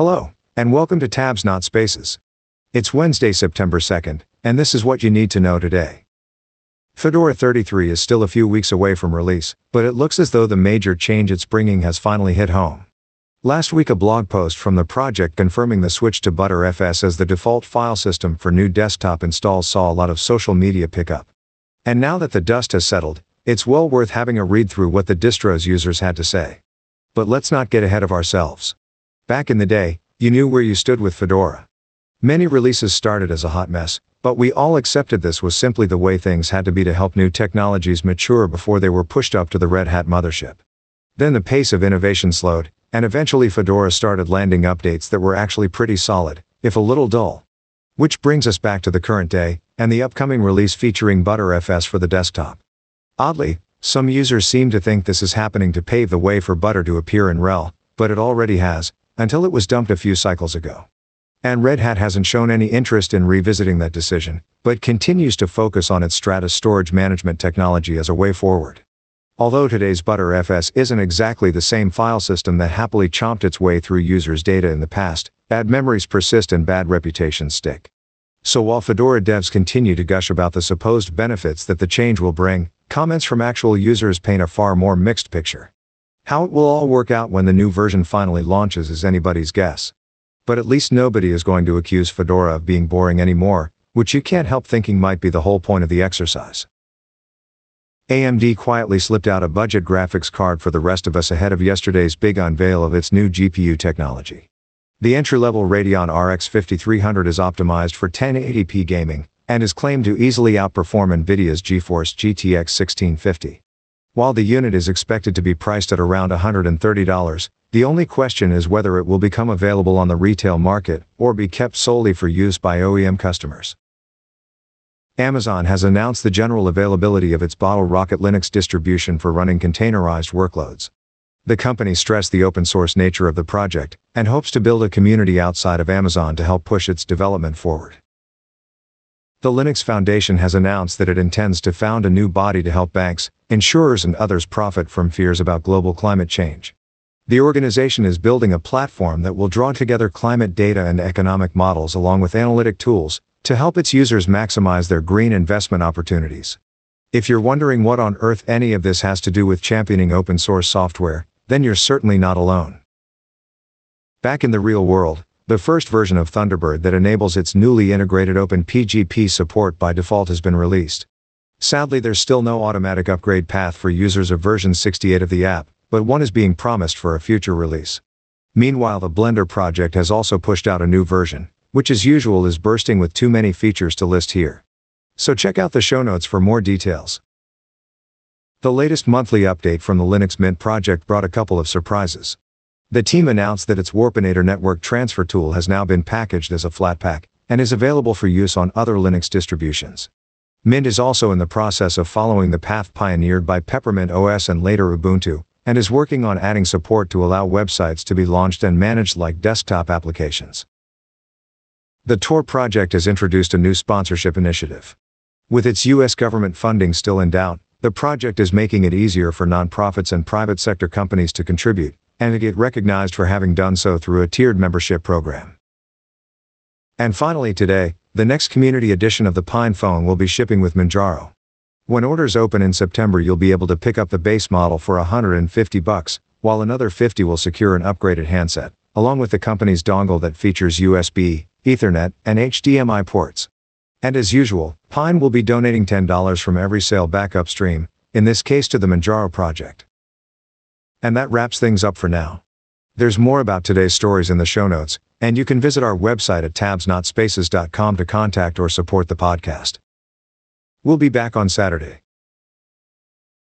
Hello, and welcome to Tabs Not Spaces. It's Wednesday, September 2nd, and this is what you need to know today. Fedora 33 is still a few weeks away from release, but it looks as though the major change it's bringing has finally hit home. Last week a blog post from the project confirming the switch to Btrfs as the default file system for new desktop installs saw a lot of social media pickup. And now that the dust has settled, it's well worth having a read through what the distro's users had to say. But let's not get ahead of ourselves. Back in the day, you knew where you stood with Fedora. Many releases started as a hot mess, but we all accepted this was simply the way things had to be to help new technologies mature before they were pushed up to the Red Hat mothership. Then the pace of innovation slowed, and eventually Fedora started landing updates that were actually pretty solid, if a little dull. Which brings us back to the current day, and the upcoming release featuring Btrfs for the desktop. Oddly, some users seem to think this is happening to pave the way for Butter to appear in RHEL, but it already has, until it was dumped a few cycles ago. And Red Hat hasn't shown any interest in revisiting that decision, but continues to focus on its Stratis storage management technology as a way forward. Although today's Btrfs isn't exactly the same file system that happily chomped its way through users' data in the past, bad memories persist and bad reputations stick. So while Fedora devs continue to gush about the supposed benefits that the change will bring, comments from actual users paint a far more mixed picture. How it will all work out when the new version finally launches is anybody's guess. But at least nobody is going to accuse Fedora of being boring anymore, which you can't help thinking might be the whole point of the exercise. AMD quietly slipped out a budget graphics card for the rest of us ahead of yesterday's big unveil of its new GPU technology. The entry-level Radeon RX 5300 is optimized for 1080p gaming, and is claimed to easily outperform NVIDIA's GeForce GTX 1650. While the unit is expected to be priced at around $130, the only question is whether it will become available on the retail market or be kept solely for use by OEM customers. Amazon has announced the general availability of its Bottlerocket Linux distribution for running containerized workloads. The company stressed the open source nature of the project and hopes to build a community outside of Amazon to help push its development forward. The Linux Foundation has announced that it intends to found a new body to help banks, insurers and others profit from fears about global climate change. The organization is building a platform that will draw together climate data and economic models along with analytic tools to help its users maximize their green investment opportunities. If you're wondering what on earth any of this has to do with championing open source software, then you're certainly not alone. Back in the real world, the first version of Thunderbird that enables its newly integrated OpenPGP support by default has been released. Sadly there's still no automatic upgrade path for users of version 68 of the app, but one is being promised for a future release. Meanwhile the Blender project has also pushed out a new version, which as usual is bursting with too many features to list here. So check out the show notes for more details. The latest monthly update from the Linux Mint project brought a couple of surprises. The team announced that its Warpinator network transfer tool has now been packaged as a Flatpak, and is available for use on other Linux distributions. Mint is also in the process of following the path pioneered by Peppermint OS and later Ubuntu, and is working on adding support to allow websites to be launched and managed like desktop applications. The Tor project has introduced a new sponsorship initiative. With its US government funding still in doubt, the project is making it easier for nonprofits and private sector companies to contribute, and to get recognized for having done so through a tiered membership program. And finally today, the next community edition of the PinePhone will be shipping with Manjaro. When orders open in September you'll be able to pick up the base model for 150 bucks, while another 50 will secure an upgraded handset, along with the company's dongle that features USB, Ethernet, and HDMI ports. And as usual, Pine will be donating $10 from every sale back upstream, in this case to the Manjaro project. And that wraps things up for now. There's more about today's stories in the show notes, and you can visit our website at tabsnotspaces.com to contact or support the podcast. We'll be back on Saturday.